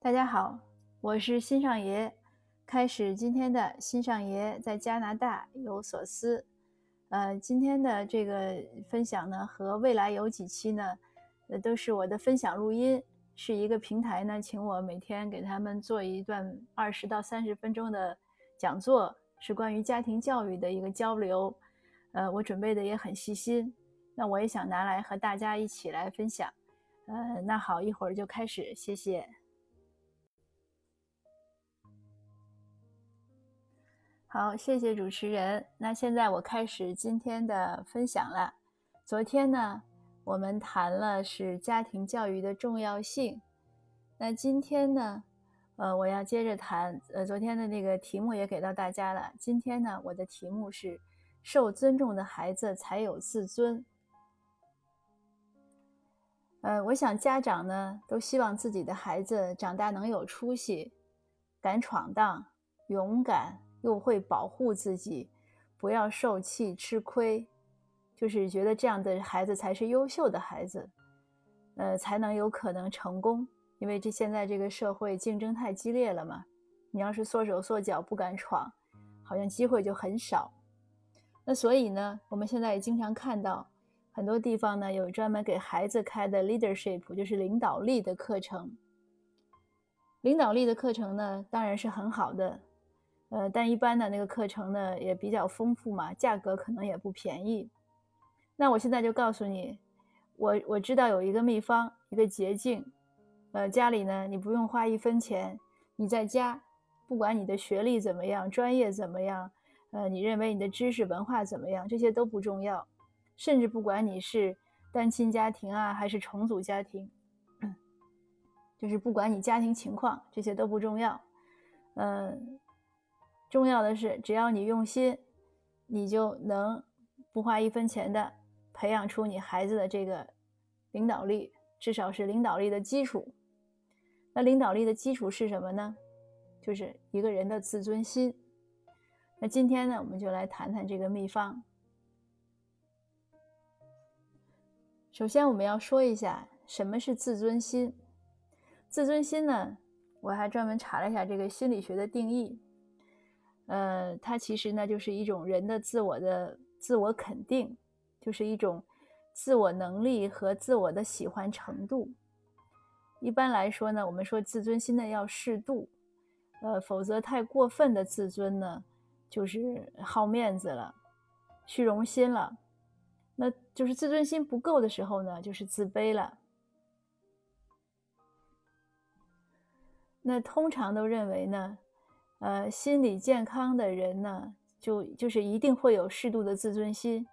大家好，我是新上爷。开始今天的新上爷在加拿大有所思。呃，今天的这个分享呢，和未来有几期呢，呃，都是我的分享录音，是一个平台呢，请我每天给他们做一段二十到三十分钟的讲座，是关于家庭教育的一个交流。呃，我准备的也很细心，那我也想拿来和大家一起来分享。呃，那好，一会儿就开始，谢谢。好，谢谢主持人。那现在我开始今天的分享了。昨天呢，我们谈了是家庭教育的重要性。那今天呢，呃，我要接着谈。呃，昨天的那个题目也给到大家了。今天呢，我的题目是“受尊重的孩子才有自尊”。呃，我想家长呢，都希望自己的孩子长大能有出息，敢闯荡，勇敢。又会保护自己，不要受气吃亏，就是觉得这样的孩子才是优秀的孩子，呃，才能有可能成功。因为这现在这个社会竞争太激烈了嘛，你要是缩手缩脚不敢闯，好像机会就很少。那所以呢，我们现在也经常看到很多地方呢有专门给孩子开的 leadership，就是领导力的课程。领导力的课程呢，当然是很好的。呃，但一般的那个课程呢也比较丰富嘛，价格可能也不便宜。那我现在就告诉你，我我知道有一个秘方，一个捷径。呃，家里呢你不用花一分钱，你在家，不管你的学历怎么样，专业怎么样，呃，你认为你的知识文化怎么样，这些都不重要。甚至不管你是单亲家庭啊，还是重组家庭，就是不管你家庭情况，这些都不重要。嗯。重要的是，只要你用心，你就能不花一分钱的培养出你孩子的这个领导力，至少是领导力的基础。那领导力的基础是什么呢？就是一个人的自尊心。那今天呢，我们就来谈谈这个秘方。首先，我们要说一下什么是自尊心。自尊心呢，我还专门查了一下这个心理学的定义。呃，它其实呢就是一种人的自我的自我肯定，就是一种自我能力和自我的喜欢程度。一般来说呢，我们说自尊心呢要适度，呃，否则太过分的自尊呢，就是好面子了，虚荣心了。那就是自尊心不够的时候呢，就是自卑了。那通常都认为呢。呃，心理健康的人呢，就就是一定会有适度的自尊心，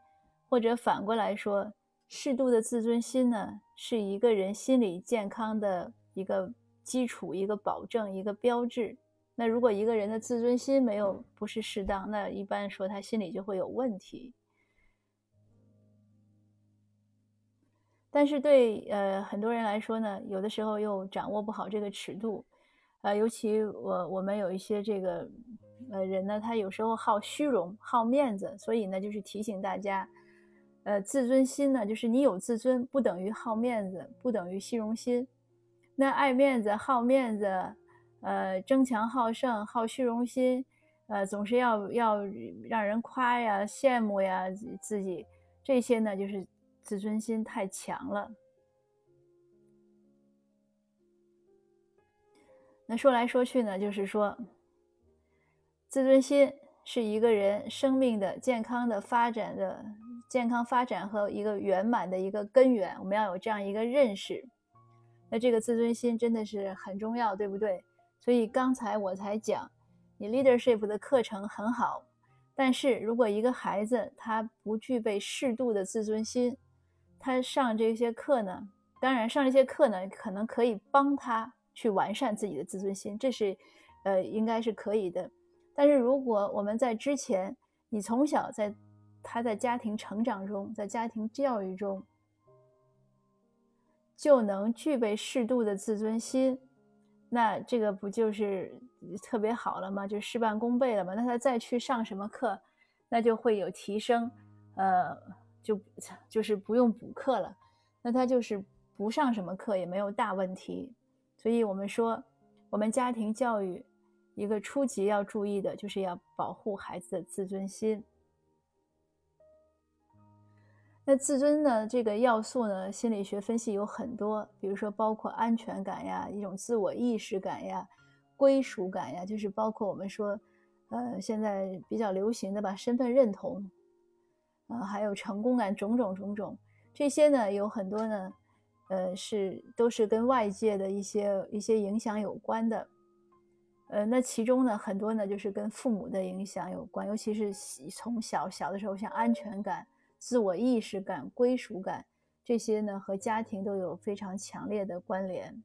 或者反过来说，适度的自尊心呢，是一个人心理健康的一个基础、一个保证、一个标志。那如果一个人的自尊心没有不是适当，那一般说他心里就会有问题。但是对呃很多人来说呢，有的时候又掌握不好这个尺度。呃，尤其我我们有一些这个呃人呢，他有时候好虚荣、好面子，所以呢，就是提醒大家，呃，自尊心呢，就是你有自尊不等于好面子，不等于虚荣心。那爱面子、好面子，呃，争强好胜、好虚荣心，呃，总是要要让人夸呀、羡慕呀自己，这些呢，就是自尊心太强了。那说来说去呢，就是说，自尊心是一个人生命的健康的发展的健康发展和一个圆满的一个根源。我们要有这样一个认识，那这个自尊心真的是很重要，对不对？所以刚才我才讲，你 leadership 的课程很好，但是如果一个孩子他不具备适度的自尊心，他上这些课呢，当然上这些课呢，可能可以帮他。去完善自己的自尊心，这是，呃，应该是可以的。但是如果我们在之前，你从小在他在家庭成长中，在家庭教育中，就能具备适度的自尊心，那这个不就是特别好了吗？就事半功倍了吗？那他再去上什么课，那就会有提升，呃，就就是不用补课了。那他就是不上什么课也没有大问题。所以我们说，我们家庭教育一个初级要注意的就是要保护孩子的自尊心。那自尊呢？这个要素呢？心理学分析有很多，比如说包括安全感呀，一种自我意识感呀，归属感呀，就是包括我们说，呃，现在比较流行的吧，身份认同，啊，还有成功感，种种种种，这些呢，有很多呢，呃，是都是跟外界的一些一些影响有关的，呃，那其中呢，很多呢，就是跟父母的影响有关，尤其是从小小的时候，像安全感。自我意识感、归属感，这些呢和家庭都有非常强烈的关联。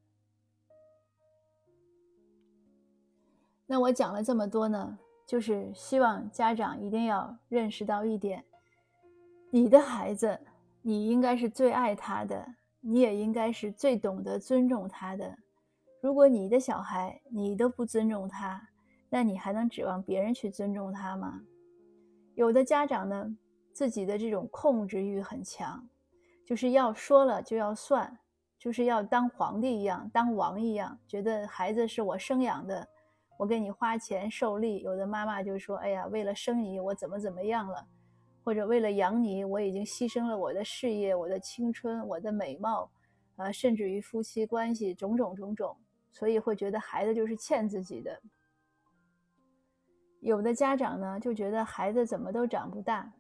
那我讲了这么多呢，就是希望家长一定要认识到一点：你的孩子，你应该是最爱他的，你也应该是最懂得尊重他的。如果你的小孩你都不尊重他，那你还能指望别人去尊重他吗？有的家长呢？自己的这种控制欲很强，就是要说了就要算，就是要当皇帝一样，当王一样，觉得孩子是我生养的，我给你花钱受力。有的妈妈就说：“哎呀，为了生你，我怎么怎么样了？或者为了养你，我已经牺牲了我的事业、我的青春、我的美貌，啊，甚至于夫妻关系种种种种，所以会觉得孩子就是欠自己的。”有的家长呢，就觉得孩子怎么都长不大。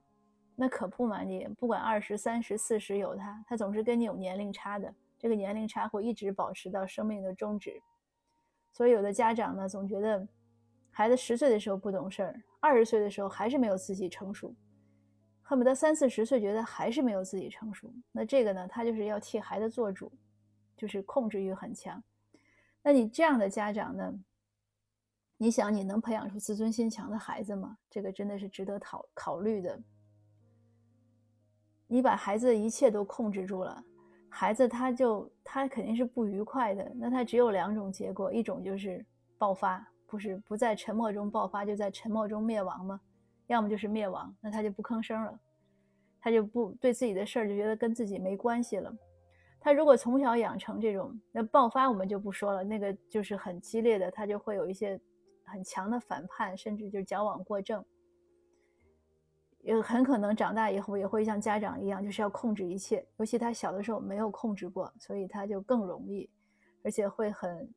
那可不嘛，你不管二十三十四十有他，他总是跟你有年龄差的，这个年龄差会一直保持到生命的终止。所以有的家长呢，总觉得孩子十岁的时候不懂事儿，二十岁的时候还是没有自己成熟，恨不得三四十岁觉得还是没有自己成熟。那这个呢，他就是要替孩子做主，就是控制欲很强。那你这样的家长呢，你想你能培养出自尊心强的孩子吗？这个真的是值得考考虑的。你把孩子的一切都控制住了，孩子他就他肯定是不愉快的。那他只有两种结果，一种就是爆发，不是不在沉默中爆发，就在沉默中灭亡吗？要么就是灭亡，那他就不吭声了，他就不对自己的事儿就觉得跟自己没关系了。他如果从小养成这种，那爆发我们就不说了，那个就是很激烈的，他就会有一些很强的反叛，甚至就是矫枉过正。也很可能长大以后也会像家长一样，就是要控制一切。尤其他小的时候没有控制过，所以他就更容易，而且会很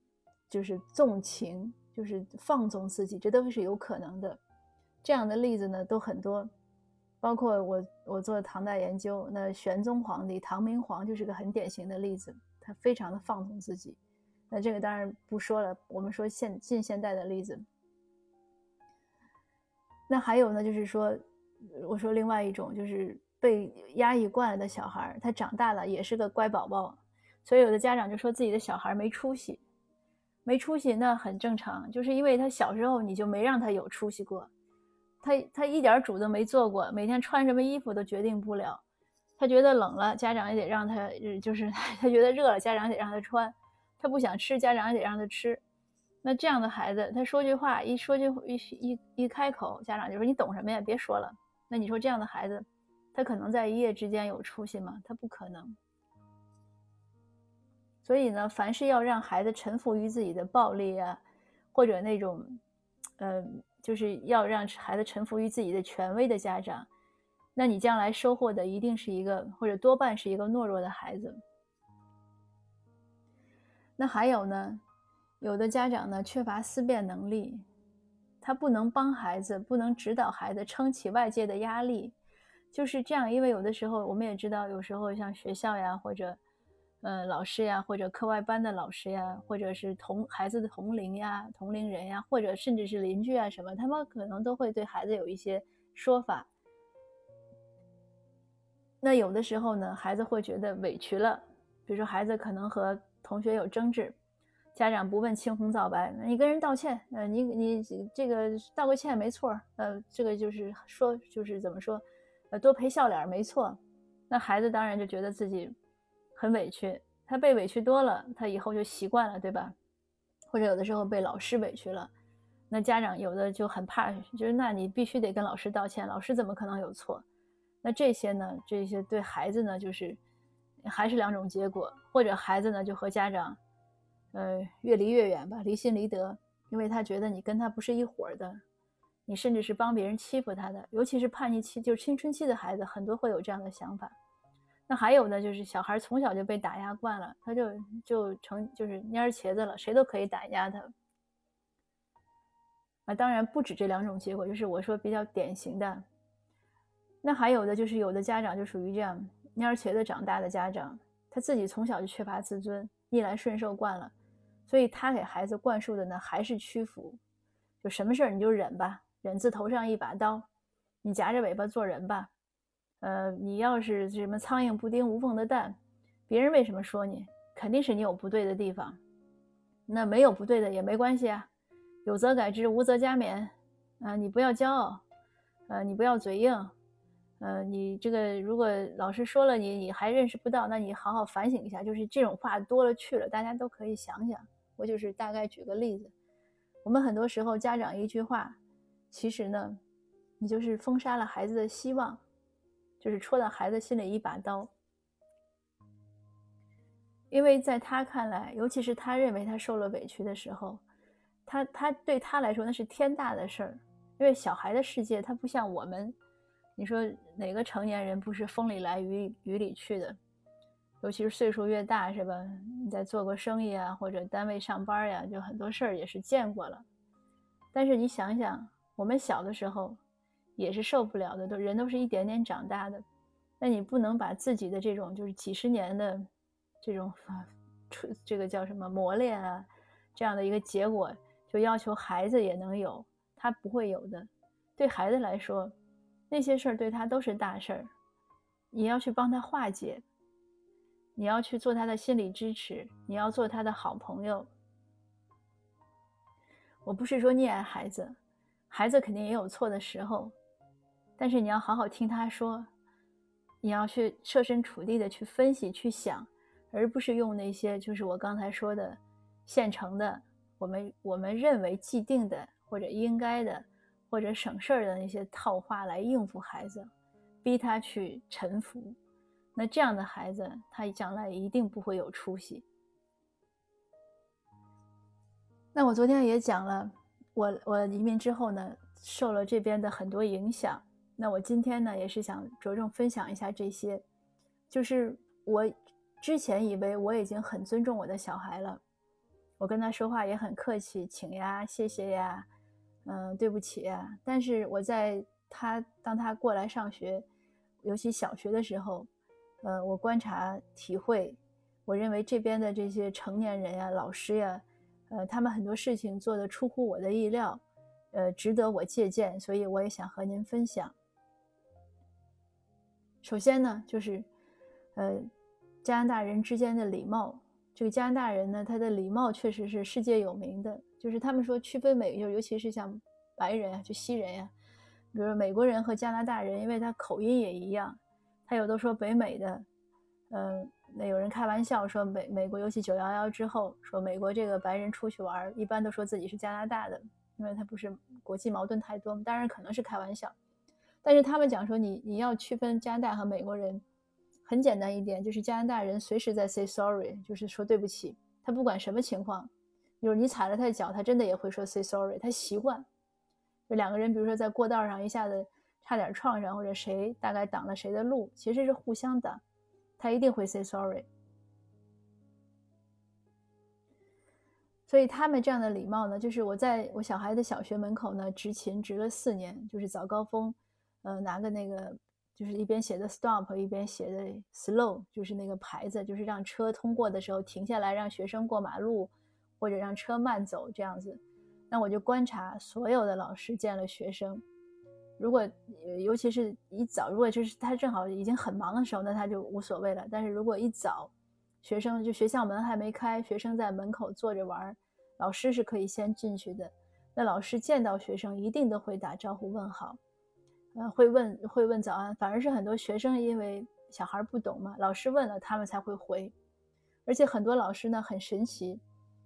就是纵情，就是放纵自己，这都是有可能的。这样的例子呢都很多，包括我我做唐代研究，那玄宗皇帝唐明皇就是个很典型的例子，他非常的放纵自己。那这个当然不说了，我们说现近现代的例子。那还有呢，就是说。我说另外一种就是被压抑惯了的小孩，他长大了也是个乖宝宝，所以有的家长就说自己的小孩没出息，没出息那很正常，就是因为他小时候你就没让他有出息过，他他一点主都没做过，每天穿什么衣服都决定不了，他觉得冷了，家长也得让他，就是 他觉得热了，家长也得让他穿，他不想吃，家长也得让他吃。那这样的孩子，他说句话一说句一一一开口，家长就说你懂什么呀？别说了。那你说这样的孩子，他可能在一夜之间有出息吗？他不可能。所以呢，凡是要让孩子臣服于自己的暴力啊，或者那种，呃，就是要让孩子臣服于自己的权威的家长，那你将来收获的一定是一个，或者多半是一个懦弱的孩子。那还有呢，有的家长呢缺乏思辨能力。他不能帮孩子，不能指导孩子撑起外界的压力，就是这样。因为有的时候我们也知道，有时候像学校呀，或者，呃，老师呀，或者课外班的老师呀，或者是同孩子的同龄呀、同龄人呀，或者甚至是邻居啊什么，他们可能都会对孩子有一些说法。那有的时候呢，孩子会觉得委屈了，比如说孩子可能和同学有争执。家长不问青红皂白，你跟人道歉，呃，你你这个道个歉没错，呃，这个就是说就是怎么说，呃，多赔笑脸没错。那孩子当然就觉得自己很委屈，他被委屈多了，他以后就习惯了，对吧？或者有的时候被老师委屈了，那家长有的就很怕，就是那你必须得跟老师道歉，老师怎么可能有错？那这些呢，这些对孩子呢，就是还是两种结果，或者孩子呢就和家长。呃，越离越远吧，离心离德，因为他觉得你跟他不是一伙的，你甚至是帮别人欺负他的，尤其是叛逆期，就是青春期的孩子，很多会有这样的想法。那还有呢，就是小孩从小就被打压惯了，他就就成就是蔫茄子了，谁都可以打压他。啊，当然不止这两种结果，就是我说比较典型的。那还有的就是有的家长就属于这样蔫茄子长大的家长，他自己从小就缺乏自尊，逆来顺受惯了，所以他给孩子灌输的呢还是屈服，就什么事儿你就忍吧，忍字头上一把刀，你夹着尾巴做人吧。呃，你要是什么苍蝇不叮无缝的蛋，别人为什么说你？肯定是你有不对的地方。那没有不对的也没关系啊，有则改之，无则加勉。啊，你不要骄傲，呃，你不要嘴硬，呃，你这个如果老师说了你你还认识不到，那你好好反省一下。就是这种话多了去了，大家都可以想想。我就是大概举个例子，我们很多时候家长一句话，其实呢，你就是封杀了孩子的希望。就是戳到孩子心里一把刀，因为在他看来，尤其是他认为他受了委屈的时候，他他对他来说那是天大的事儿。因为小孩的世界，他不像我们，你说哪个成年人不是风里来雨雨里去的？尤其是岁数越大，是吧？你在做过生意啊，或者单位上班呀，就很多事儿也是见过了。但是你想想，我们小的时候。也是受不了的，都人都是一点点长大的，那你不能把自己的这种就是几十年的这种这个叫什么磨练啊，这样的一个结果，就要求孩子也能有，他不会有的。对孩子来说，那些事儿对他都是大事儿，你要去帮他化解，你要去做他的心理支持，你要做他的好朋友。我不是说溺爱孩子，孩子肯定也有错的时候。但是你要好好听他说，你要去设身处地的去分析、去想，而不是用那些就是我刚才说的现成的、我们我们认为既定的或者应该的或者省事儿的那些套话来应付孩子，逼他去臣服。那这样的孩子，他将来一定不会有出息。那我昨天也讲了，我我移民之后呢，受了这边的很多影响。那我今天呢，也是想着重分享一下这些，就是我之前以为我已经很尊重我的小孩了，我跟他说话也很客气，请呀、谢谢呀，嗯，对不起呀。但是我在他当他过来上学，尤其小学的时候，呃，我观察体会，我认为这边的这些成年人呀、老师呀，呃，他们很多事情做的出乎我的意料，呃，值得我借鉴，所以我也想和您分享。首先呢，就是，呃，加拿大人之间的礼貌。这个加拿大人呢，他的礼貌确实是世界有名的。就是他们说区分美，就尤其是像白人啊，就西人呀，比如美国人和加拿大人，因为他口音也一样，他有的说北美的，嗯，那有人开玩笑说美美国，尤其九幺幺之后，说美国这个白人出去玩，一般都说自己是加拿大的，因为他不是国际矛盾太多当然可能是开玩笑。但是他们讲说，你你要区分加拿大和美国人，很简单一点，就是加拿大人随时在 say sorry，就是说对不起。他不管什么情况，就是你踩了他的脚，他真的也会说 say sorry。他习惯，就两个人，比如说在过道上一下子差点撞上，或者谁大概挡了谁的路，其实是互相挡，他一定会 say sorry。所以他们这样的礼貌呢，就是我在我小孩的小学门口呢执勤执了四年，就是早高峰。呃，拿个那个，就是一边写的 stop，一边写的 slow，就是那个牌子，就是让车通过的时候停下来，让学生过马路，或者让车慢走这样子。那我就观察所有的老师见了学生，如果尤其是一早，如果就是他正好已经很忙的时候，那他就无所谓了。但是如果一早，学生就学校门还没开，学生在门口坐着玩，老师是可以先进去的。那老师见到学生一定都会打招呼问好。呃，会问会问早安，反而是很多学生因为小孩不懂嘛，老师问了他们才会回，而且很多老师呢很神奇，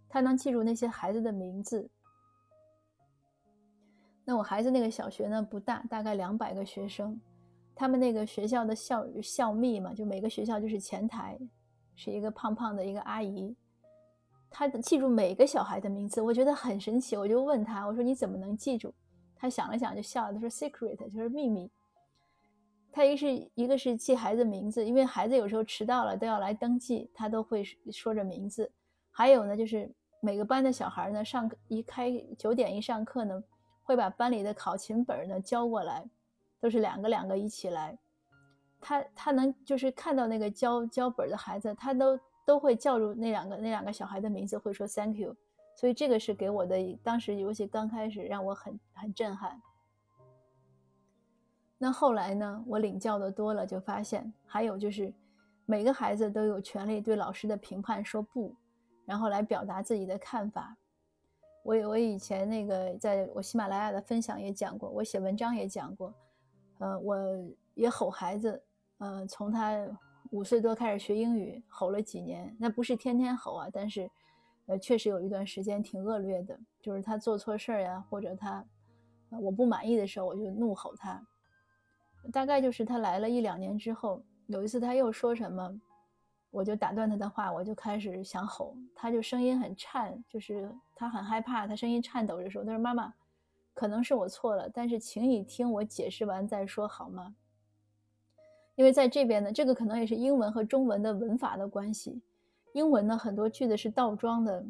他能记住那些孩子的名字。那我孩子那个小学呢不大，大概两百个学生，他们那个学校的校校秘嘛，就每个学校就是前台，是一个胖胖的一个阿姨，他记住每个小孩的名字，我觉得很神奇。我就问他，我说你怎么能记住？他想了想就笑了，他说 secret 就是秘密。他一个是一个是记孩子名字，因为孩子有时候迟到了都要来登记，他都会说着名字。还有呢，就是每个班的小孩呢，上课一开九点一上课呢，会把班里的考勤本呢交过来，都是两个两个一起来。他他能就是看到那个交交本的孩子，他都都会叫住那两个那两个小孩的名字，会说 thank you。所以这个是给我的当时尤其刚开始让我很很震撼。那后来呢？我领教的多了，就发现还有就是，每个孩子都有权利对老师的评判说不，然后来表达自己的看法。我我以前那个在我喜马拉雅的分享也讲过，我写文章也讲过，呃，我也吼孩子，呃，从他五岁多开始学英语，吼了几年，那不是天天吼啊，但是，呃，确实有一段时间挺恶劣的，就是他做错事儿呀，或者他我不满意的时候，我就怒吼他。大概就是他来了一两年之后，有一次他又说什么，我就打断他的话，我就开始想吼，他就声音很颤，就是他很害怕，他声音颤抖着说：“他说妈妈，可能是我错了，但是请你听我解释完再说好吗？”因为在这边呢，这个可能也是英文和中文的文法的关系，英文呢很多句子是倒装的，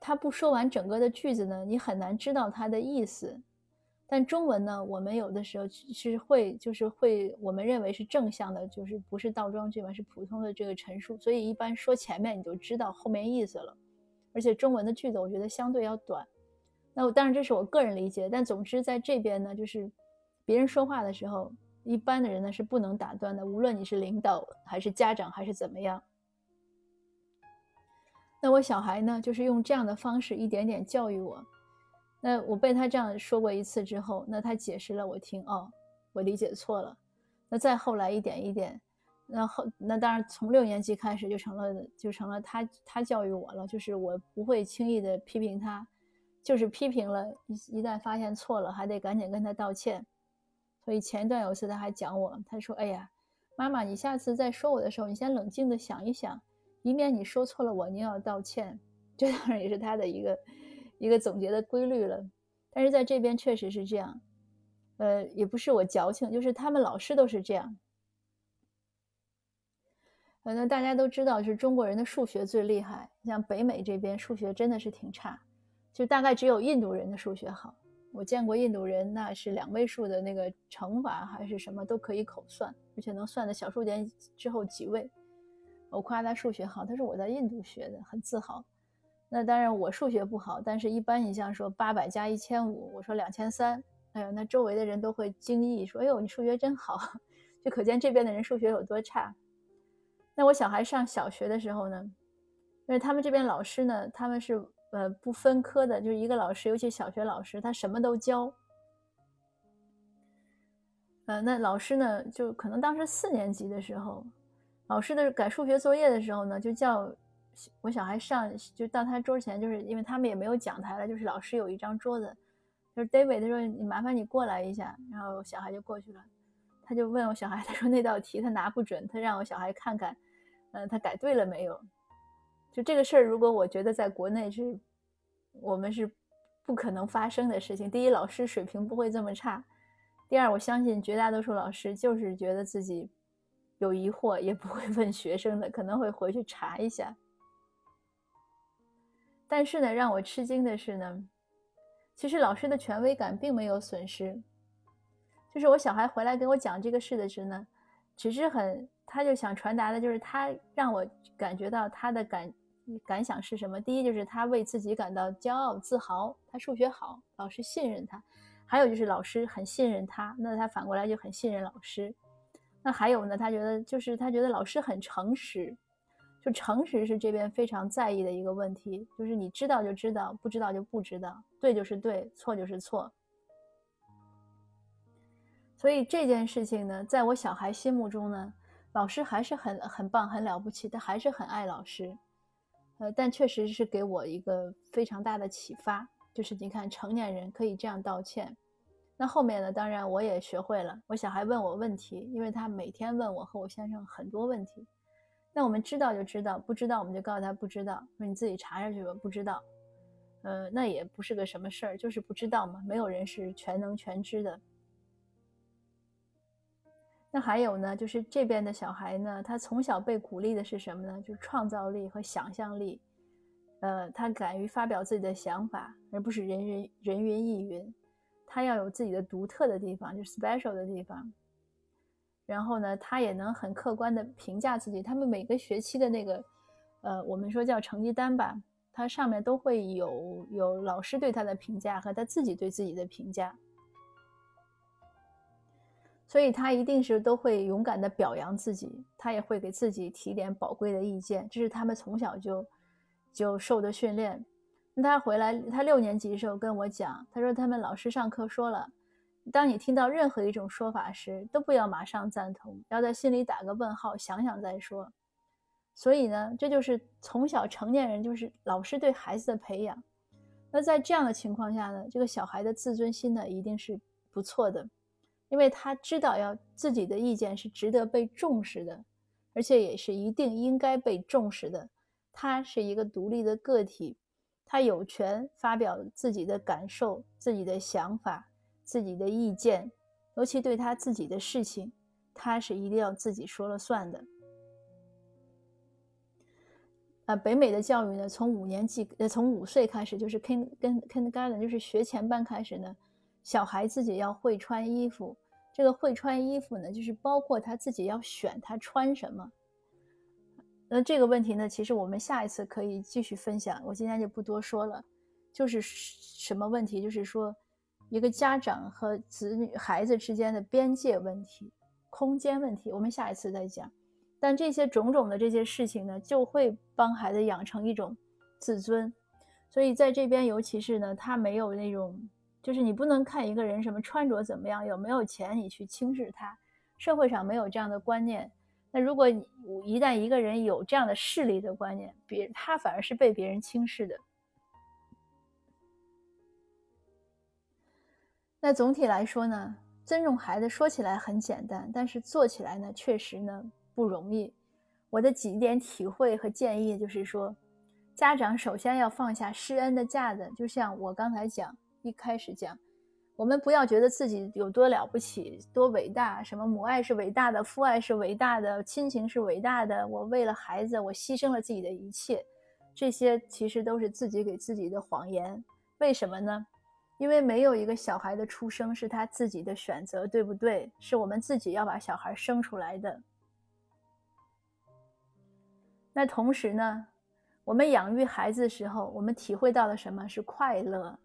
他不说完整个的句子呢，你很难知道他的意思。但中文呢，我们有的时候是会，就是会，我们认为是正向的，就是不是倒装句嘛，是普通的这个陈述，所以一般说前面你就知道后面意思了。而且中文的句子我觉得相对要短。那我当然这是我个人理解，但总之在这边呢，就是别人说话的时候，一般的人呢是不能打断的，无论你是领导还是家长还是怎么样。那我小孩呢，就是用这样的方式一点点教育我。那我被他这样说过一次之后，那他解释了我听哦，我理解错了。那再后来一点一点，那后那当然从六年级开始就成了就成了他他教育我了，就是我不会轻易的批评他，就是批评了一一旦发现错了，还得赶紧跟他道歉。所以前一段有一次他还讲我，他说：“哎呀，妈妈，你下次再说我的时候，你先冷静的想一想，以免你说错了我，你要道歉。”这当然也是他的一个。一个总结的规律了，但是在这边确实是这样，呃，也不是我矫情，就是他们老师都是这样。反正大家都知道，是中国人的数学最厉害，像北美这边数学真的是挺差，就大概只有印度人的数学好。我见过印度人，那是两位数的那个乘法还是什么都可以口算，而且能算的小数点之后几位。我夸他数学好，他说我在印度学的，很自豪。那当然，我数学不好，但是一般你像说八百加一千五，我说两千三，哎呦，那周围的人都会惊异，说，哎呦，你数学真好，就可见这边的人数学有多差。那我小孩上小学的时候呢，因为他们这边老师呢，他们是呃不分科的，就是一个老师，尤其小学老师，他什么都教。呃，那老师呢，就可能当时四年级的时候，老师的改数学作业的时候呢，就叫。我小孩上就到他桌前，就是因为他们也没有讲台了，就是老师有一张桌子，就是 David 他说你麻烦你过来一下，然后小孩就过去了，他就问我小孩，他说那道题他拿不准，他让我小孩看看，嗯，他改对了没有？就这个事儿，如果我觉得在国内是，我们是不可能发生的事情。第一，老师水平不会这么差；第二，我相信绝大多数老师就是觉得自己有疑惑，也不会 问学生的，可能会回去查一下。但是呢，让我吃惊的是呢，其实老师的权威感并没有损失。就是我小孩回来跟我讲这个事的时候呢，只是很，他就想传达的就是他让我感觉到他的感感想是什么。第一就是他为自己感到骄傲自豪，他数学好，老师信任他；还有就是老师很信任他，那他反过来就很信任老师。那还有呢，他觉得就是他觉得老师很诚实。就诚实是这边非常在意的一个问题，就是你知道就知道，不知道就不知道，对就是对，错就是错。所以这件事情呢，在我小孩心目中呢，老师还是很很棒、很了不起，他还是很爱老师。呃，但确实是给我一个非常大的启发，就是你看成年人可以这样道歉。那后面呢，当然我也学会了。我小孩问我问题，因为他每天问我和我先生很多问题。那我们知道就知道，不知道我们就告诉他不知道，说你自己查查去吧，不知道。呃，那也不是个什么事儿，就是不知道嘛，没有人是全能全知的。那还有呢，就是这边的小孩呢，他从小被鼓励的是什么呢？就是创造力和想象力。呃，他敢于发表自己的想法，而不是人人人云亦云。他要有自己的独特的地方，就是 special 的地方。然后呢，他也能很客观的评价自己。他们每个学期的那个，呃，我们说叫成绩单吧，它上面都会有有老师对他的评价和他自己对自己的评价。所以他一定是都会勇敢的表扬自己，他也会给自己提点宝贵的意见，这是他们从小就就受的训练。那他回来，他六年级的时候跟我讲，他说他们老师上课说了。当你听到任何一种说法时，都不要马上赞同，要在心里打个问号，想想再说。所以呢，这就是从小成年人就是老师对孩子的培养。那在这样的情况下呢，这个小孩的自尊心呢一定是不错的，因为他知道要自己的意见是值得被重视的，而且也是一定应该被重视的。他是一个独立的个体，他有权发表自己的感受、自己的想法。自己的意见，尤其对他自己的事情，他是一定要自己说了算的。啊，北美的教育呢，从五年级呃，从五岁开始，就是 kind 跟 kindergarten，就是学前班开始呢，小孩自己要会穿衣服。这个会穿衣服呢，就是包括他自己要选他穿什么。那这个问题呢，其实我们下一次可以继续分享，我今天就不多说了。就是什么问题？就是说。一个家长和子女、孩子之间的边界问题、空间问题，我们下一次再讲。但这些种种的这些事情呢，就会帮孩子养成一种自尊。所以在这边，尤其是呢，他没有那种，就是你不能看一个人什么穿着怎么样、有没有钱，你去轻视他。社会上没有这样的观念。那如果一旦一个人有这样的势力的观念，别他反而是被别人轻视的。那总体来说呢，尊重孩子说起来很简单，但是做起来呢，确实呢不容易。我的几点体会和建议就是说，家长首先要放下施恩的架子，就像我刚才讲，一开始讲，我们不要觉得自己有多了不起、多伟大，什么母爱是伟大的，父爱是伟大的，亲情是伟大的，我为了孩子，我牺牲了自己的一切，这些其实都是自己给自己的谎言。为什么呢？因为没有一个小孩的出生是他自己的选择，对不对？是我们自己要把小孩生出来的。那同时呢，我们养育孩子的时候，我们体会到了什么是快乐？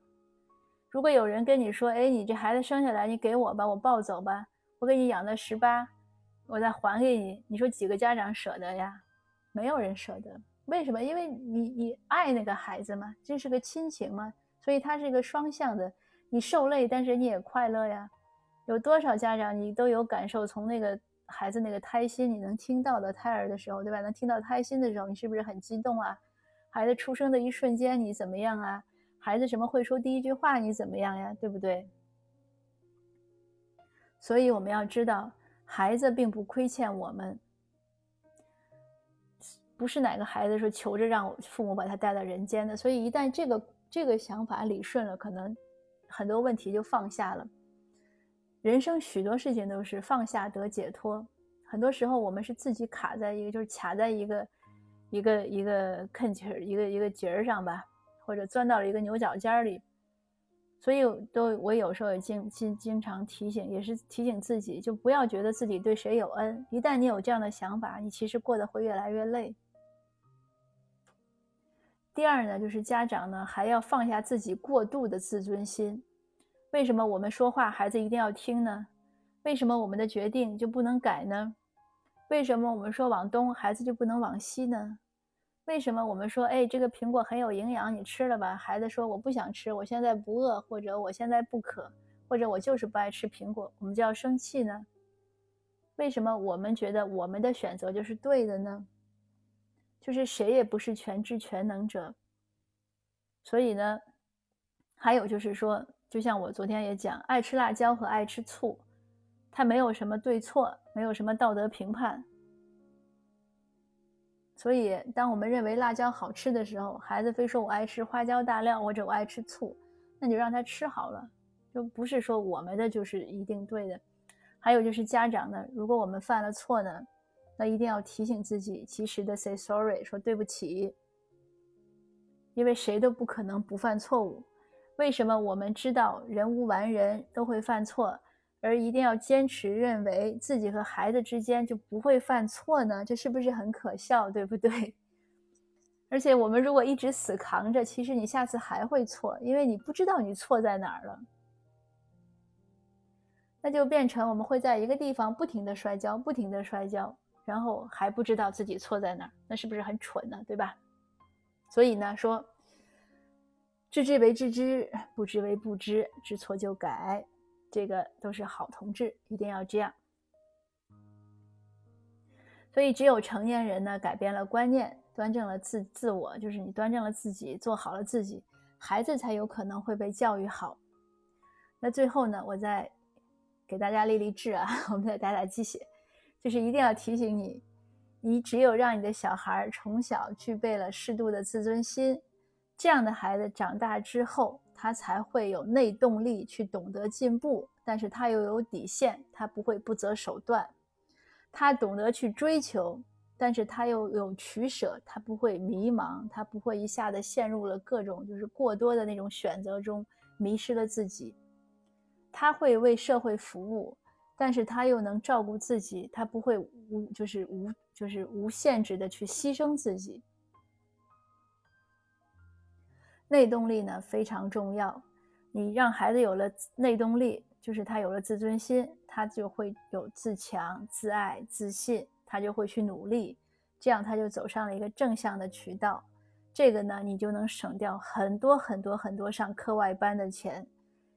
如果有人跟你说：“哎，你这孩子生下来，你给我吧，我抱走吧，我给你养到十八，我再还给你。”你说几个家长舍得呀？没有人舍得。为什么？因为你你爱那个孩子嘛，这是个亲情嘛。所以它是一个双向的，你受累，但是你也快乐呀。有多少家长你都有感受？从那个孩子那个胎心，你能听到的胎儿的时候，对吧？能听到胎心的时候，你是不是很激动啊？孩子出生的一瞬间，你怎么样啊？孩子什么会说第一句话，你怎么样呀？对不对？所以我们要知道，孩子并不亏欠我们，不是哪个孩子说求着让父母把他带到人间的。所以一旦这个。这个想法理顺了，可能很多问题就放下了。人生许多事情都是放下得解脱，很多时候我们是自己卡在一个，就是卡在一个一个一个坑儿、一个一个节儿上吧，或者钻到了一个牛角尖里。所以都我有时候也经经经常提醒，也是提醒自己，就不要觉得自己对谁有恩。一旦你有这样的想法，你其实过得会越来越累。第二呢，就是家长呢还要放下自己过度的自尊心。为什么我们说话孩子一定要听呢？为什么我们的决定就不能改呢？为什么我们说往东孩子就不能往西呢？为什么我们说哎这个苹果很有营养，你吃了吧？孩子说我不想吃，我现在不饿，或者我现在不渴，或者我就是不爱吃苹果，我们就要生气呢？为什么我们觉得我们的选择就是对的呢？就是谁也不是全知全能者，所以呢，还有就是说，就像我昨天也讲，爱吃辣椒和爱吃醋，它没有什么对错，没有什么道德评判。所以，当我们认为辣椒好吃的时候，孩子非说我爱吃花椒大料或者我爱吃醋，那就让他吃好了，就不是说我们的就是一定对的。还有就是家长呢，如果我们犯了错呢，那一定要提醒自己，及时的 say sorry，说对不起，因为谁都不可能不犯错误。为什么我们知道人无完人，都会犯错？而一定要坚持认为自己和孩子之间就不会犯错呢？这是不是很可笑，对不对？而且我们如果一直死扛着，其实你下次还会错，因为你不知道你错在哪儿了。那就变成我们会在一个地方不停的摔跤，不停的摔跤，然后还不知道自己错在哪儿，那是不是很蠢呢？对吧？所以呢，说知之为知之，不知为不知，知错就改。这个都是好同志，一定要这样。所以，只有成年人呢，改变了观念，端正了自自我，就是你端正了自己，做好了自己，孩子才有可能会被教育好。那最后呢，我再给大家立立志啊，我们再打打鸡血，就是一定要提醒你，你只有让你的小孩从小具备了适度的自尊心，这样的孩子长大之后。他才会有内动力去懂得进步，但是他又有底线，他不会不择手段。他懂得去追求，但是他又有取舍，他不会迷茫，他不会一下子陷入了各种就是过多的那种选择中，迷失了自己。他会为社会服务，但是他又能照顾自己，他不会无就是无就是无限制的去牺牲自己。内动力呢非常重要，你让孩子有了内动力，就是他有了自尊心，他就会有自强、自爱、自信，他就会去努力，这样他就走上了一个正向的渠道。这个呢，你就能省掉很多很多很多上课外班的钱，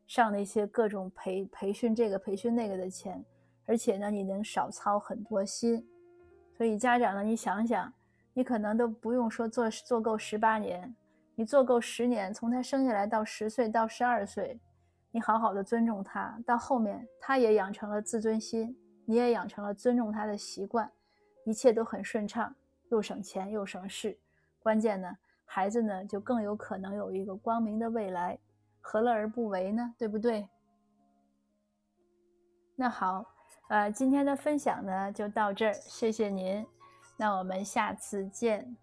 上那些各种培培训这个培训那个的钱，而且呢，你能少操很多心。所以家长呢，你想想，你可能都不用说做做够十八年。你做够十年，从他生下来到十岁到十二岁，你好好的尊重他，到后面他也养成了自尊心，你也养成了尊重他的习惯，一切都很顺畅，又省钱又省事，关键呢，孩子呢就更有可能有一个光明的未来，何乐而不为呢？对不对？那好，呃，今天的分享呢就到这儿，谢谢您，那我们下次见。